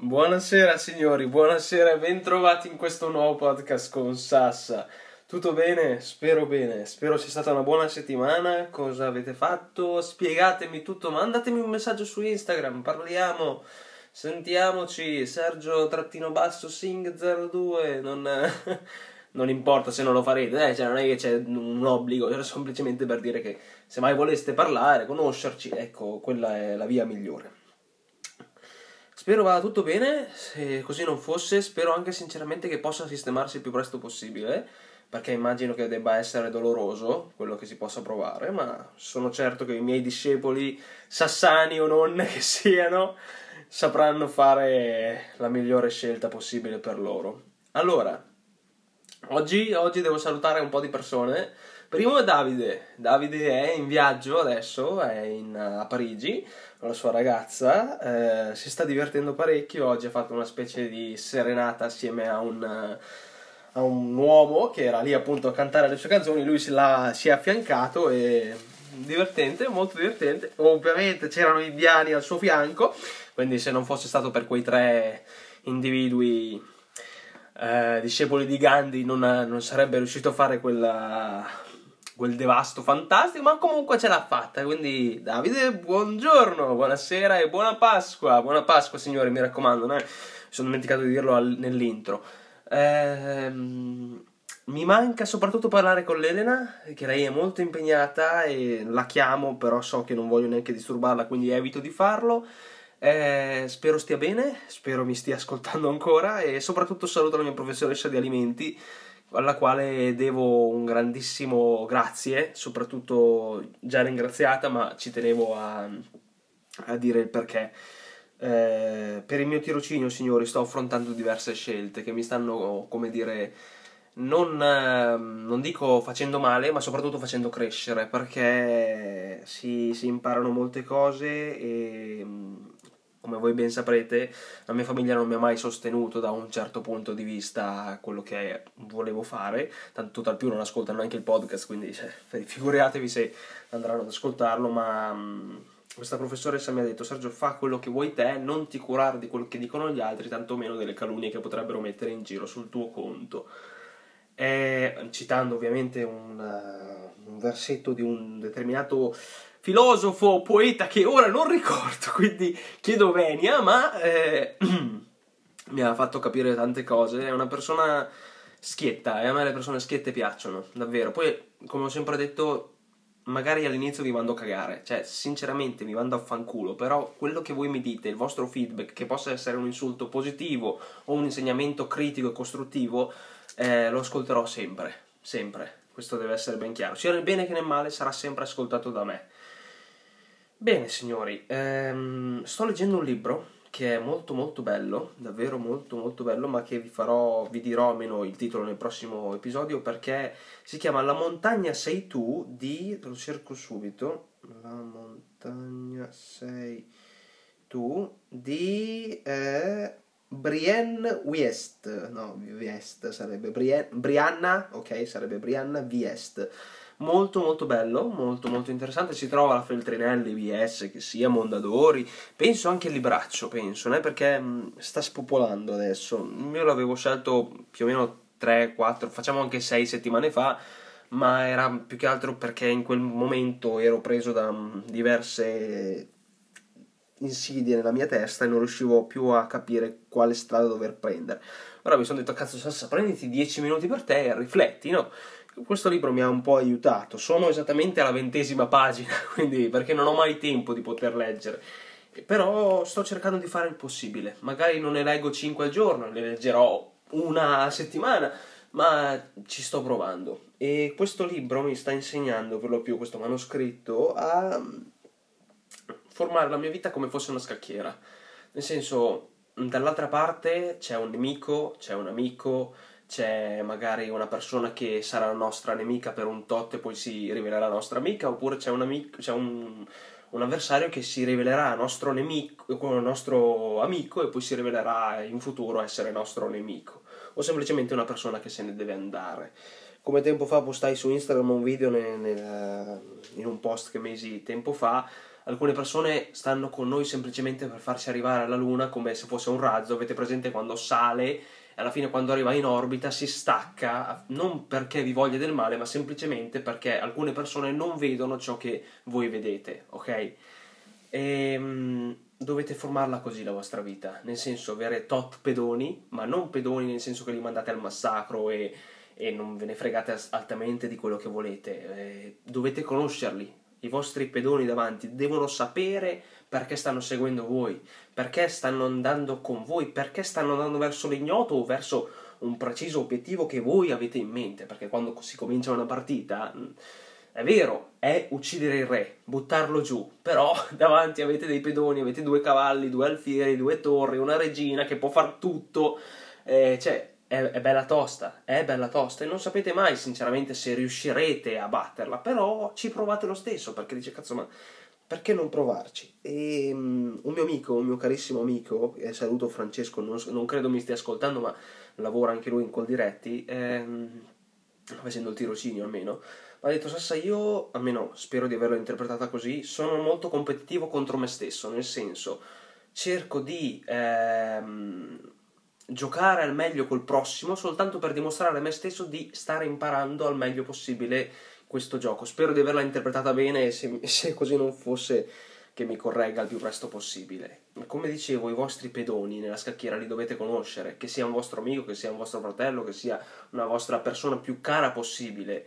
Buonasera signori, buonasera e bentrovati in questo nuovo podcast con Sassa. Tutto bene? Spero bene, spero sia stata una buona settimana. Cosa avete fatto? Spiegatemi tutto, mandatemi un messaggio su Instagram, parliamo, sentiamoci. Sergio trattino basso Sing 02, non, non importa se non lo farete, eh, cioè non è che c'è un obbligo, era semplicemente per dire che se mai voleste parlare, conoscerci, ecco, quella è la via migliore. Spero vada tutto bene, se così non fosse, spero anche sinceramente che possa sistemarsi il più presto possibile, perché immagino che debba essere doloroso quello che si possa provare, ma sono certo che i miei discepoli, sassani o non che siano, sapranno fare la migliore scelta possibile per loro. Allora, oggi, oggi devo salutare un po' di persone. Primo è Davide. Davide è in viaggio adesso, è in, a Parigi con la sua ragazza. Eh, si sta divertendo parecchio. Oggi ha fatto una specie di serenata assieme a un, a un uomo che era lì appunto a cantare le sue canzoni. Lui si, si è affiancato e divertente, molto divertente. Ovviamente c'erano indiani al suo fianco, quindi se non fosse stato per quei tre individui eh, discepoli di Gandhi non, non, sarebbe riuscito a fare quella, quel devasto fantastico, ma comunque ce l'ha fatta. Quindi, Davide, buongiorno, buonasera e buona Pasqua. Buona Pasqua, signore, mi raccomando. No? Mi sono dimenticato di dirlo al, nell'intro. Ehm, mi manca soprattutto parlare con l'Elena, che lei è molto impegnata e la chiamo, però so che non voglio neanche disturbarla, quindi evito di farlo. Eh, spero stia bene, spero mi stia ascoltando ancora e soprattutto saluto la mia professoressa di alimenti alla quale devo un grandissimo grazie, soprattutto già ringraziata, ma ci tenevo a, a dire il perché. Eh, per il mio tirocinio, signori, sto affrontando diverse scelte che mi stanno, come dire, non, eh, non dico facendo male, ma soprattutto facendo crescere, perché si, si imparano molte cose e come voi ben saprete, la mia famiglia non mi ha mai sostenuto da un certo punto di vista quello che volevo fare, tanto tal più non ascoltano neanche il podcast, quindi cioè, figuratevi se andranno ad ascoltarlo, ma mh, questa professoressa mi ha detto Sergio fa quello che vuoi te, non ti curare di quello che dicono gli altri, tantomeno delle calunnie che potrebbero mettere in giro sul tuo conto. E, citando ovviamente un, uh, un versetto di un determinato filosofo, poeta che ora non ricordo, quindi chiedo venia, ma eh, mi ha fatto capire tante cose. È una persona schietta e a me le persone schiette piacciono, davvero. Poi, come ho sempre detto, magari all'inizio vi mando a cagare, cioè sinceramente vi mando a fanculo, però quello che voi mi dite, il vostro feedback, che possa essere un insulto positivo o un insegnamento critico e costruttivo, eh, lo ascolterò sempre, sempre. Questo deve essere ben chiaro. Sia nel bene che nel male sarà sempre ascoltato da me. Bene signori, ehm, sto leggendo un libro che è molto molto bello, davvero molto molto bello, ma che vi farò, vi dirò almeno il titolo nel prossimo episodio perché si chiama La montagna sei tu di, lo cerco subito, La montagna sei tu di eh, Brienne Wiest, no, Wiest sarebbe Brienne, Brianna, ok, sarebbe Brianna Wiest molto molto bello, molto molto interessante, si trova la Feltrinelli VS, che sia Mondadori, penso anche il Libraccio, penso, né? perché mh, sta spopolando adesso, io l'avevo scelto più o meno 3, 4, facciamo anche 6 settimane fa, ma era più che altro perché in quel momento ero preso da mh, diverse insidie nella mia testa e non riuscivo più a capire quale strada dover prendere. Allora mi sono detto, cazzo Sassa, prenditi 10 minuti per te e rifletti, no? Questo libro mi ha un po' aiutato. Sono esattamente alla ventesima pagina, quindi perché non ho mai tempo di poter leggere. Però sto cercando di fare il possibile. Magari non ne leggo 5 al giorno, ne leggerò una a settimana, ma ci sto provando. E questo libro mi sta insegnando, per lo più questo manoscritto, a formare la mia vita come fosse una scacchiera. Nel senso, dall'altra parte c'è un nemico, c'è un amico, c'è magari una persona che sarà nostra nemica per un tot e poi si rivelerà nostra amica, oppure c'è un, amico, c'è un, un avversario che si rivelerà nostro nemico, nostro amico e poi si rivelerà in futuro essere nostro nemico, o semplicemente una persona che se ne deve andare. Come tempo fa postai su Instagram un video nel, nel, in un post che mesi tempo fa alcune persone stanno con noi semplicemente per farci arrivare alla Luna come se fosse un razzo, avete presente quando sale alla fine quando arriva in orbita si stacca, non perché vi voglia del male, ma semplicemente perché alcune persone non vedono ciò che voi vedete, ok? E, ehm, dovete formarla così la vostra vita, nel senso avere tot pedoni, ma non pedoni nel senso che li mandate al massacro e, e non ve ne fregate altamente di quello che volete, eh, dovete conoscerli, i vostri pedoni davanti devono sapere perché stanno seguendo voi, perché stanno andando con voi, perché stanno andando verso l'ignoto o verso un preciso obiettivo che voi avete in mente, perché quando si comincia una partita è vero, è uccidere il re, buttarlo giù, però davanti avete dei pedoni, avete due cavalli, due alfieri, due torri, una regina che può far tutto, eh, cioè è, è, bella tosta, è bella tosta e non sapete mai sinceramente se riuscirete a batterla, però ci provate lo stesso perché dice cazzo ma perché non provarci? E um, un mio amico, un mio carissimo amico, e saluto Francesco, non, non, credo mi stia ascoltando ma lavora anche lui in call diretti, ehm, facendo il tirocinio almeno, ha detto Sassa io, almeno spero di averlo interpretata così, sono molto competitivo contro me stesso, nel senso cerco di ehm, giocare al meglio col prossimo soltanto per dimostrare a me stesso di stare imparando al meglio possibile questo gioco. Spero di averla interpretata bene e se, se così non fosse che mi corregga il più presto possibile. Come dicevo, i vostri pedoni nella scacchiera li dovete conoscere, che sia un vostro amico, che sia un vostro fratello, che sia una vostra persona più cara possibile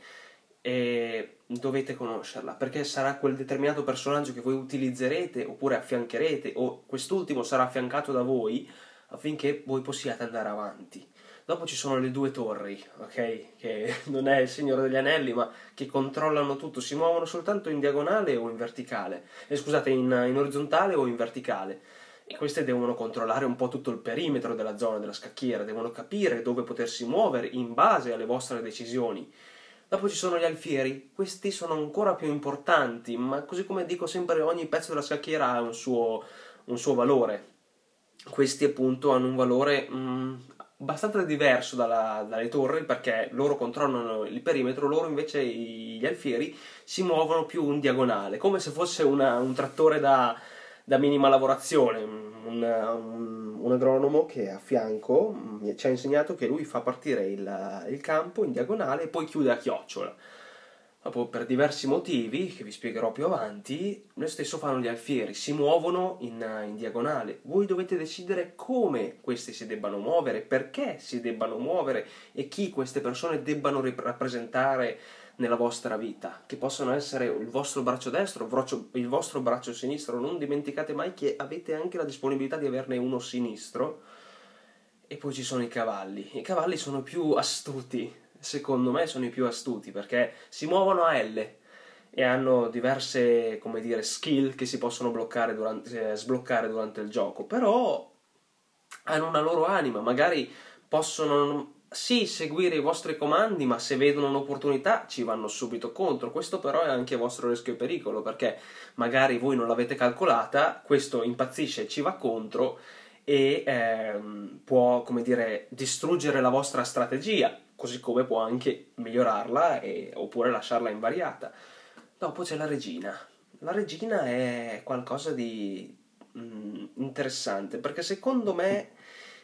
e dovete conoscerla perché sarà quel determinato personaggio che voi utilizzerete oppure affiancherete o quest'ultimo sarà affiancato da voi affinché voi possiate andare avanti. Dopo ci sono le due torri, ok? Che non è il Signore degli Anelli, ma che controllano tutto, si muovono soltanto in diagonale o in verticale. Eh, scusate, in, in orizzontale o in verticale. E queste devono controllare un po' tutto il perimetro della zona della scacchiera, devono capire dove potersi muovere in base alle vostre decisioni. Dopo ci sono gli alfieri, questi sono ancora più importanti, ma così come dico sempre ogni pezzo della scacchiera ha un suo, un suo valore. Questi appunto hanno un valore mh, mm, abbastanza diverso dalla, dalle torri perché loro controllano il perimetro, loro invece gli alfieri si muovono più in diagonale, come se fosse una, un trattore da, da minima lavorazione, un, un, un, agronomo che a fianco mm, ci ha insegnato che lui fa partire il, il campo in diagonale e poi chiude a chiocciola. Dopo, per diversi motivi, che vi spiegherò più avanti, lo stesso fanno gli alfieri, si muovono in, in, diagonale. Voi dovete decidere come questi si debbano muovere, perché si debbano muovere e chi queste persone debbano rappresentare nella vostra vita, che possono essere il vostro braccio destro, il vostro braccio sinistro. Non dimenticate mai che avete anche la disponibilità di averne uno sinistro. E poi ci sono i cavalli. I cavalli sono più astuti, secondo me sono i più astuti perché si muovono a L e hanno diverse, come dire, skill che si possono durante, eh, sbloccare durante il gioco, però hanno una loro anima, magari possono sì seguire i vostri comandi, ma se vedono un'opportunità ci vanno subito contro. Questo però è anche vostro rischio e pericolo, perché magari voi non l'avete calcolata, questo impazzisce e ci va contro e ehm, può, come dire, distruggere la vostra strategia così come può anche migliorarla e, oppure lasciarla invariata. Dopo c'è la regina. La regina è qualcosa di mm, interessante perché secondo me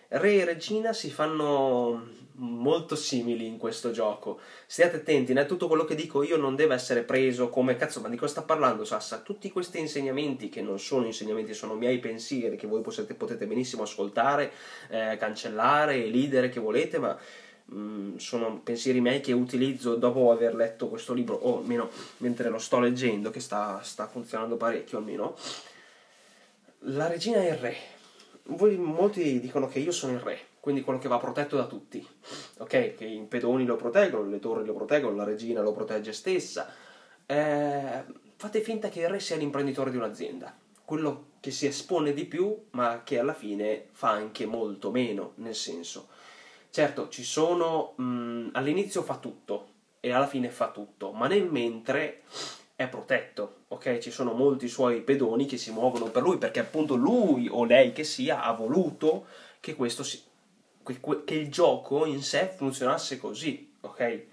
re e regina si fanno molto simili in questo gioco. Stiate attenti, né? tutto quello che dico io non deve essere preso come cazzo, ma di cosa sta parlando Sassa? Tutti questi insegnamenti che non sono insegnamenti, sono miei pensieri che voi potete, potete benissimo ascoltare, eh, cancellare, leader che volete, ma Mm, sono pensieri miei che utilizzo dopo aver letto questo libro, o almeno mentre lo sto leggendo, che sta, sta funzionando parecchio almeno. La regina è il re. Voi, molti dicono che io sono il re, quindi quello che va protetto da tutti. Ok? Che i pedoni lo proteggono, le torri lo proteggono, la regina lo protegge stessa. Eh, fate finta che il re sia l'imprenditore di un'azienda, quello che si espone di più, ma che alla fine fa anche molto meno, nel senso Certo, ci sono. Mh, all'inizio fa tutto e alla fine fa tutto, ma nel mentre è protetto, ok? Ci sono molti suoi pedoni che si muovono per lui perché appunto lui o lei che sia ha voluto che questo si, che il gioco in sé funzionasse così, ok?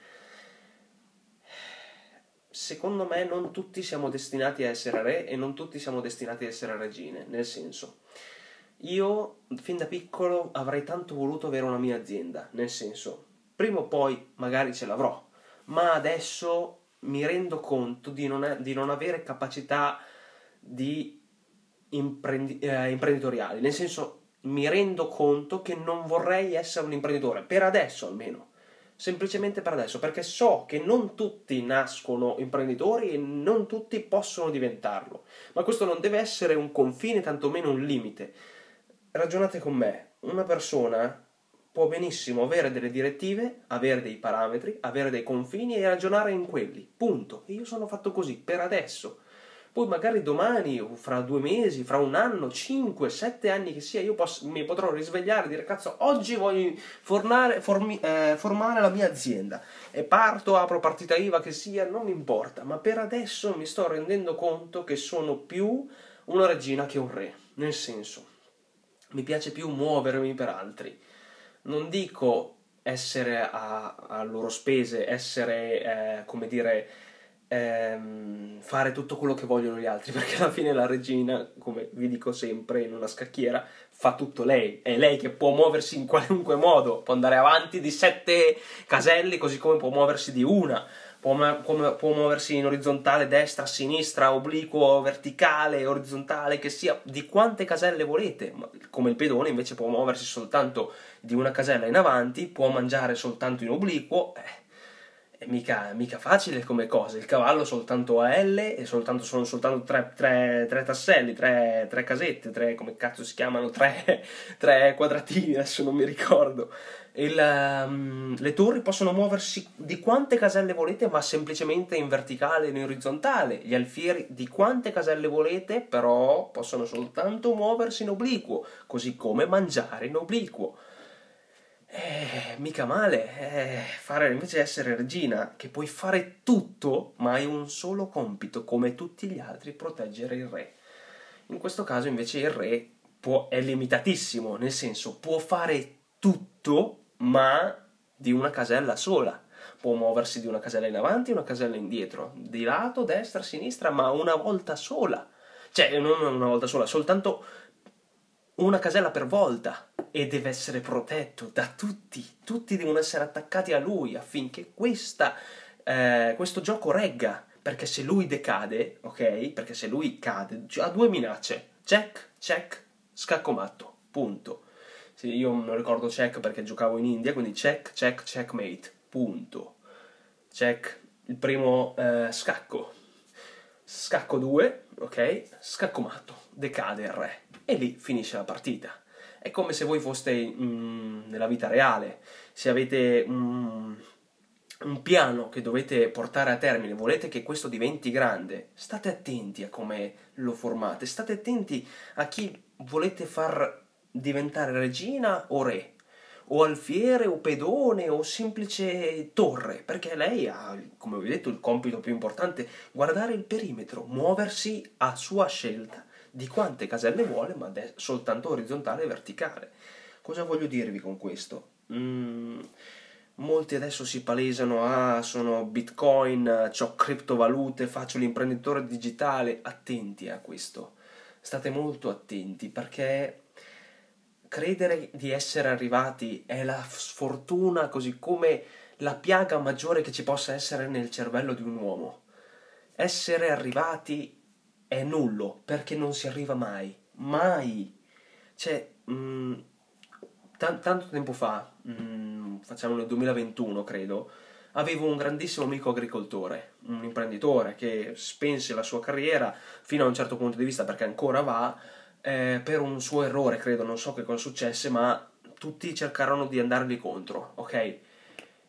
secondo me non tutti siamo destinati a essere re e non tutti siamo destinati a essere regine, nel senso, io fin da piccolo avrei tanto voluto avere una mia azienda, nel senso, prima o poi magari ce l'avrò, ma adesso mi rendo conto di non, di non avere capacità di imprendi- eh, imprenditoriali, nel senso mi rendo conto che non vorrei essere un imprenditore, per adesso almeno, semplicemente per adesso, perché so che non tutti nascono imprenditori e non tutti possono diventarlo, ma questo non deve essere un confine, tantomeno un limite. Ragionate con me, una persona può benissimo avere delle direttive, avere dei parametri, avere dei confini e ragionare in quelli. Punto. Io sono fatto così per adesso. Poi magari domani, o fra due mesi, fra un anno, cinque, sette anni che sia, io posso, mi potrò risvegliare e dire cazzo, oggi voglio formare, formi, eh, formare la mia azienda. E parto, apro partita IVA che sia, non mi importa. Ma per adesso mi sto rendendo conto che sono più una regina che un re. Nel senso, mi piace più muovermi per altri. Non dico essere a, a loro spese, essere, eh, come dire, ehm, fare tutto quello che vogliono gli altri, perché alla fine la regina, come vi dico sempre in una scacchiera, fa tutto lei, è lei che può muoversi in qualunque modo, può andare avanti di sette caselli così come può muoversi di una, può, può, può muoversi in orizzontale, destra, sinistra, obliquo, verticale, orizzontale, che sia di quante caselle volete, come il pedone invece può muoversi soltanto di una casella in avanti, può mangiare soltanto in obliquo, eh, mica, mica, facile come cosa, il cavallo soltanto a L e soltanto, sono soltanto tre, tre, tre tasselli, tre, tre, casette, tre, come cazzo si chiamano, tre, quadratini, adesso non mi ricordo. Il, um, le torri possono muoversi di quante caselle volete, ma semplicemente in verticale e in orizzontale. Gli alfieri di quante caselle volete, però possono soltanto muoversi in obliquo, così come mangiare in obliquo. Eh, mica male, eh, fare invece essere regina, che puoi fare tutto, ma hai un solo compito, come tutti gli altri, proteggere il re. In questo caso invece il re può, è limitatissimo, nel senso può fare tutto, ma di una casella sola. Può muoversi di una casella in avanti una casella indietro, di lato, destra, sinistra, ma una volta sola. Cioè, non una volta sola, soltanto una casella per volta e deve essere protetto da tutti, tutti devono essere attaccati a lui affinché questa, eh, questo gioco regga, perché se lui decade, ok? Perché se lui cade, ha due minacce, check, check, scacco matto, punto. Sì, io non ricordo check perché giocavo in India, quindi check, check, checkmate, punto. Check il primo eh, scacco, scacco 2, ok? Scacco matto, decade il re e lì finisce la partita. È come se voi foste mm, nella vita reale, se avete mm, un piano che dovete portare a termine, volete che questo diventi grande, state attenti a come lo formate, state attenti a chi volete far diventare regina o re o alfiere o pedone o semplice torre, perché lei ha, come vi ho detto, il compito più importante, guardare il perimetro, muoversi a sua scelta di quante caselle vuole, ma de- soltanto orizzontale e verticale. Cosa voglio dirvi con questo? Mm, molti adesso si palesano, ah, sono bitcoin, ho criptovalute, faccio l'imprenditore digitale. Attenti a questo, state molto attenti perché credere di essere arrivati è la sfortuna così come la piaga maggiore che ci possa essere nel cervello di un uomo. Essere arrivati è nullo perché non si arriva mai, mai. Cioè, mh, mm, t- tanto tempo fa, mh, mm, facciamo nel 2021 credo, avevo un grandissimo amico agricoltore, un imprenditore che spense la sua carriera fino a un certo punto di vista perché ancora va, eh, per un suo errore credo, non so che cosa successe, ma tutti cercarono di andargli contro, ok?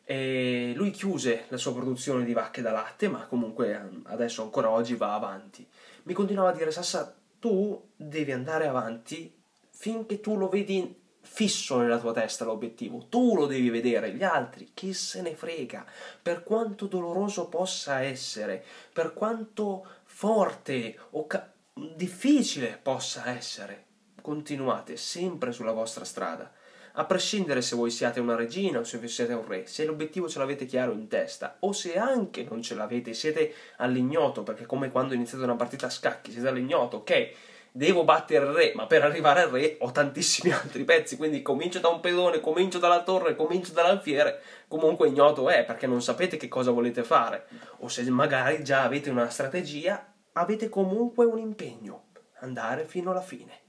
E lui chiuse la sua produzione di vacche da latte, ma comunque adesso ancora oggi va avanti. Mi continuava a dire Sassa, tu devi andare avanti finché tu lo vedi fisso nella tua testa l'obiettivo, tu lo devi vedere, gli altri, chi se ne frega, per quanto doloroso possa essere, per quanto forte o ca- difficile possa essere, continuate sempre sulla vostra strada, A prescindere se voi siate una regina o se siete un re, se l'obiettivo ce l'avete chiaro in testa, o se anche non ce l'avete, siete all'ignoto, perché come quando iniziate una partita a scacchi, siete all'ignoto, ok, devo battere il re, ma per arrivare al re ho tantissimi altri pezzi, quindi comincio da un pedone, comincio dalla torre, comincio dall'alfiere, comunque ignoto è, perché non sapete che cosa volete fare, o se magari già avete una strategia, avete comunque un impegno, andare fino alla fine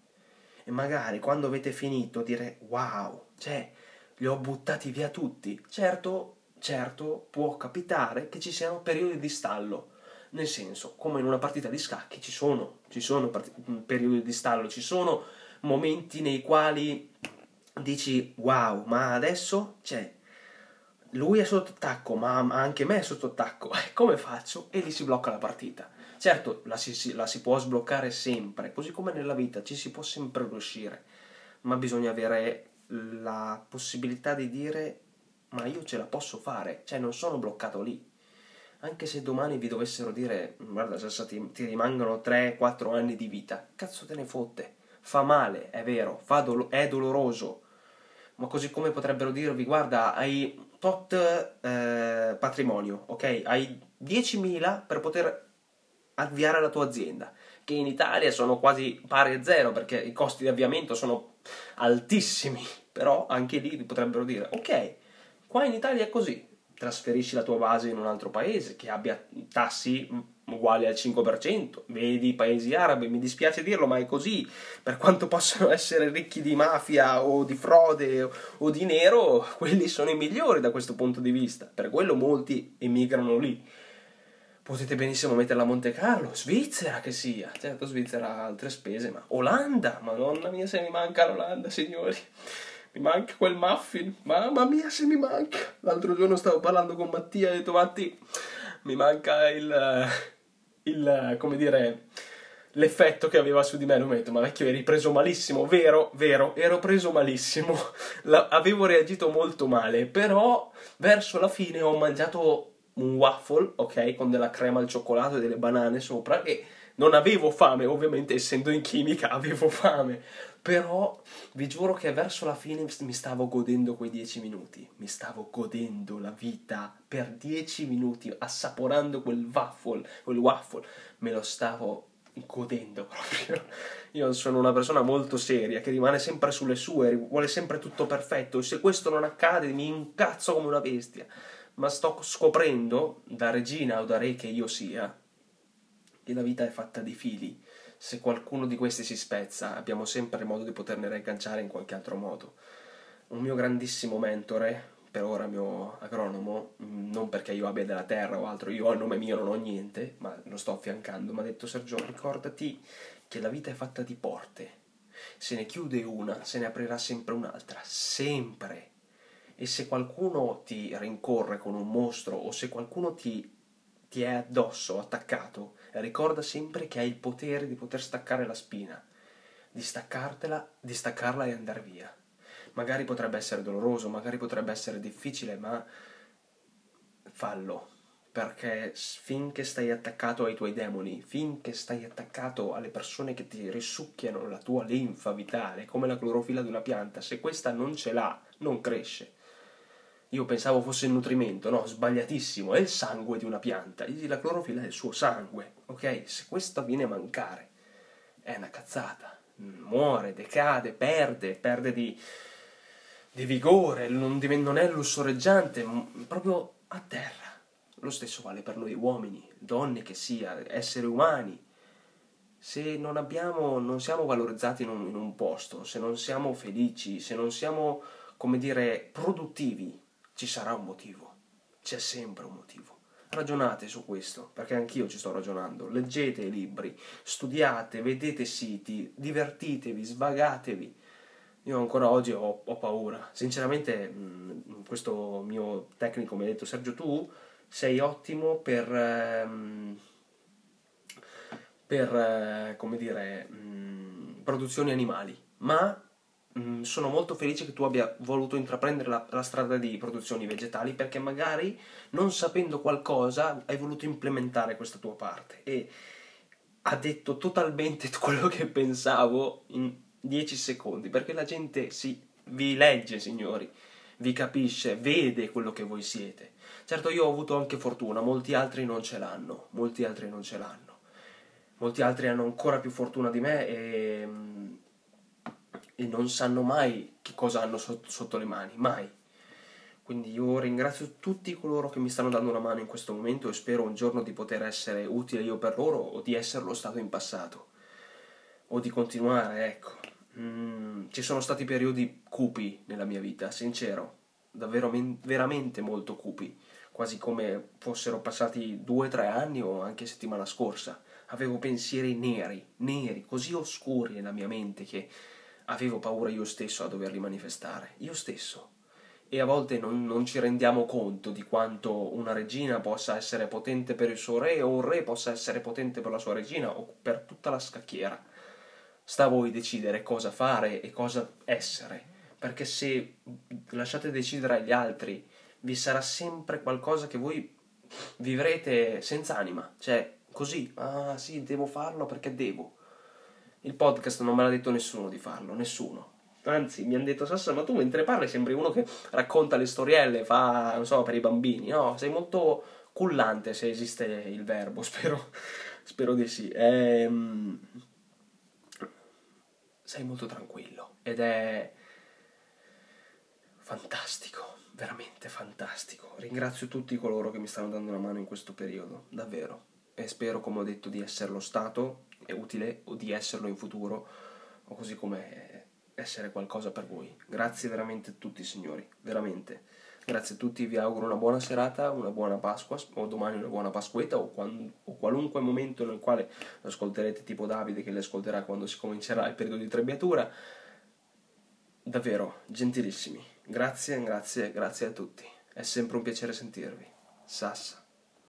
e magari quando avete finito dire wow, cioè li ho buttati via tutti. Certo, certo, può capitare che ci siano periodi di stallo. Nel senso, come in una partita di scacchi ci sono, ci sono mm, periodi di stallo, ci sono momenti nei quali dici wow, ma adesso cioè, lui è sotto attacco, ma anche me è sotto attacco, come faccio? E lì si blocca la partita. Certo, la si, la si può sbloccare sempre, così come nella vita ci si può sempre riuscire, ma bisogna avere la possibilità di dire ma io ce la posso fare, cioè non sono bloccato lì. Anche se domani vi dovessero dire guarda Sassa ti, ti rimangono 3-4 anni di vita, cazzo te ne fotte, fa male, è vero, do- è doloroso, ma così come potrebbero dirvi guarda hai tot eh, patrimonio, ok? Hai 10.000 per poter avviare la tua azienda, che in Italia sono quasi pari a zero perché i costi di avviamento sono altissimi, però anche lì potrebbero dire ok, qua in Italia è così, trasferisci la tua base in un altro paese che abbia tassi uguali al 5%, vedi i paesi arabi, mi dispiace dirlo, ma è così, per quanto possano essere ricchi di mafia o di frode o di nero, quelli sono i migliori da questo punto di vista, per quello molti emigrano lì potete benissimo metterla a Monte Carlo, Svizzera che sia, certo Svizzera ha altre spese, ma Olanda, madonna mia se mi manca l'Olanda signori, mi manca quel muffin, mamma mia se mi manca, l'altro giorno stavo parlando con Mattia e ho detto Matti, mi manca il, il come dire, l'effetto che aveva su di me, lui mi ha detto ma vecchio eri preso malissimo, vero, vero, ero preso malissimo, La, avevo reagito molto male, però verso la fine ho mangiato un waffle, ok, con della crema al cioccolato e delle banane sopra e non avevo fame, ovviamente essendo in chimica avevo fame, però vi giuro che verso la fine mi stavo godendo quei dieci minuti, mi stavo godendo la vita per dieci minuti, assaporando quel waffle, quel waffle, me lo stavo godendo proprio. Io sono una persona molto seria che rimane sempre sulle sue, vuole sempre tutto perfetto. E se questo non accade mi incazzo come una bestia ma sto scoprendo, da regina o da re che io sia, che la vita è fatta di fili. Se qualcuno di questi si spezza, abbiamo sempre modo di poterne riagganciare in qualche altro modo. Un mio grandissimo mentore, per ora mio agronomo, mm, non perché io abbia della terra o altro, io a nome mio non ho niente, ma lo sto affiancando, mi ha detto Sergio, ricordati che la vita è fatta di porte. Se ne chiude una, se ne aprirà sempre un'altra, sempre e se qualcuno ti rincorre con un mostro o se qualcuno ti, ti è addosso, attaccato, ricorda sempre che hai il potere di poter staccare la spina, di staccartela, di staccarla e andare via. Magari potrebbe essere doloroso, magari potrebbe essere difficile, ma fallo, perché finché stai attaccato ai tuoi demoni, finché stai attaccato alle persone che ti risucchiano la tua linfa vitale, come la clorofila di una pianta, se questa non ce l'ha, non cresce. Io pensavo fosse il nutrimento, no, sbagliatissimo, è il sangue di una pianta. La clorofilla è il suo sangue, ok? Se questo viene a mancare, è una cazzata. Muore, decade, perde, perde di, di vigore, non, non è lussoreggiante, proprio a terra. Lo stesso vale per noi uomini, donne che sia, esseri umani. Se non abbiamo, non siamo valorizzati in un, in un posto, se non siamo felici, se non siamo, come dire, produttivi, ci sarà un motivo, c'è sempre un motivo. Ragionate su questo, perché anch'io ci sto ragionando. Leggete i libri, studiate, vedete siti, divertitevi, svagatevi. Io ancora oggi ho, ho paura. Sinceramente, mh, mm, questo mio tecnico mi ha detto: Sergio, tu sei ottimo per. Ehm, per eh, come dire, mh, mm, produzioni animali, ma Mm, sono molto felice che tu abbia voluto intraprendere la, la, strada di produzioni vegetali perché magari non sapendo qualcosa hai voluto implementare questa tua parte e ha detto totalmente quello che pensavo in 10 secondi perché la gente si vi legge, signori, vi capisce, vede quello che voi siete. Certo, io ho avuto anche fortuna, molti altri non ce l'hanno, molti altri non ce l'hanno. Molti altri hanno ancora più fortuna di me e, e non sanno mai che cosa hanno sotto, sotto le mani, mai. Quindi io ringrazio tutti coloro che mi stanno dando una mano in questo momento e spero un giorno di poter essere utile io per loro o di esserlo stato in passato. O di continuare, ecco. Mm, ci sono stati periodi cupi nella mia vita, sincero, davvero veramente molto cupi, quasi come fossero passati due o tre anni o anche settimana scorsa. Avevo pensieri neri, neri, così oscuri nella mia mente che avevo paura io stesso a doverli manifestare, io stesso e a volte non, non, ci rendiamo conto di quanto una regina possa essere potente per il suo re o un re possa essere potente per la sua regina o per tutta la scacchiera. Sta a voi decidere cosa fare e cosa essere, perché se lasciate decidere agli altri vi sarà sempre qualcosa che voi vivrete senza anima, cioè così, ah sì, devo farlo perché devo. Il podcast non me l'ha detto nessuno di farlo, nessuno Anzi, mi hanno detto, Sassa, ma tu mentre parli sembri uno che racconta le storielle, fa, non so, per i bambini. No, sei molto cullante, se esiste il verbo, spero, spero di sì. Ehm, sei molto tranquillo ed è fantastico, veramente fantastico. Ringrazio tutti coloro che mi stanno dando una mano in questo periodo, davvero. E spero, come ho detto, di esserlo stato, è utile, o di esserlo in futuro, o così come essere qualcosa per voi. Grazie veramente a tutti signori, veramente. Grazie a tutti, vi auguro una buona serata, una buona Pasqua, o domani una buona Pasquetta, o, quando, o qualunque momento nel quale ascolterete, tipo Davide che le ascolterà quando si comincerà il periodo di trebbiatura. Davvero, gentilissimi. Grazie, grazie, grazie a tutti. È sempre un piacere sentirvi. Sassa.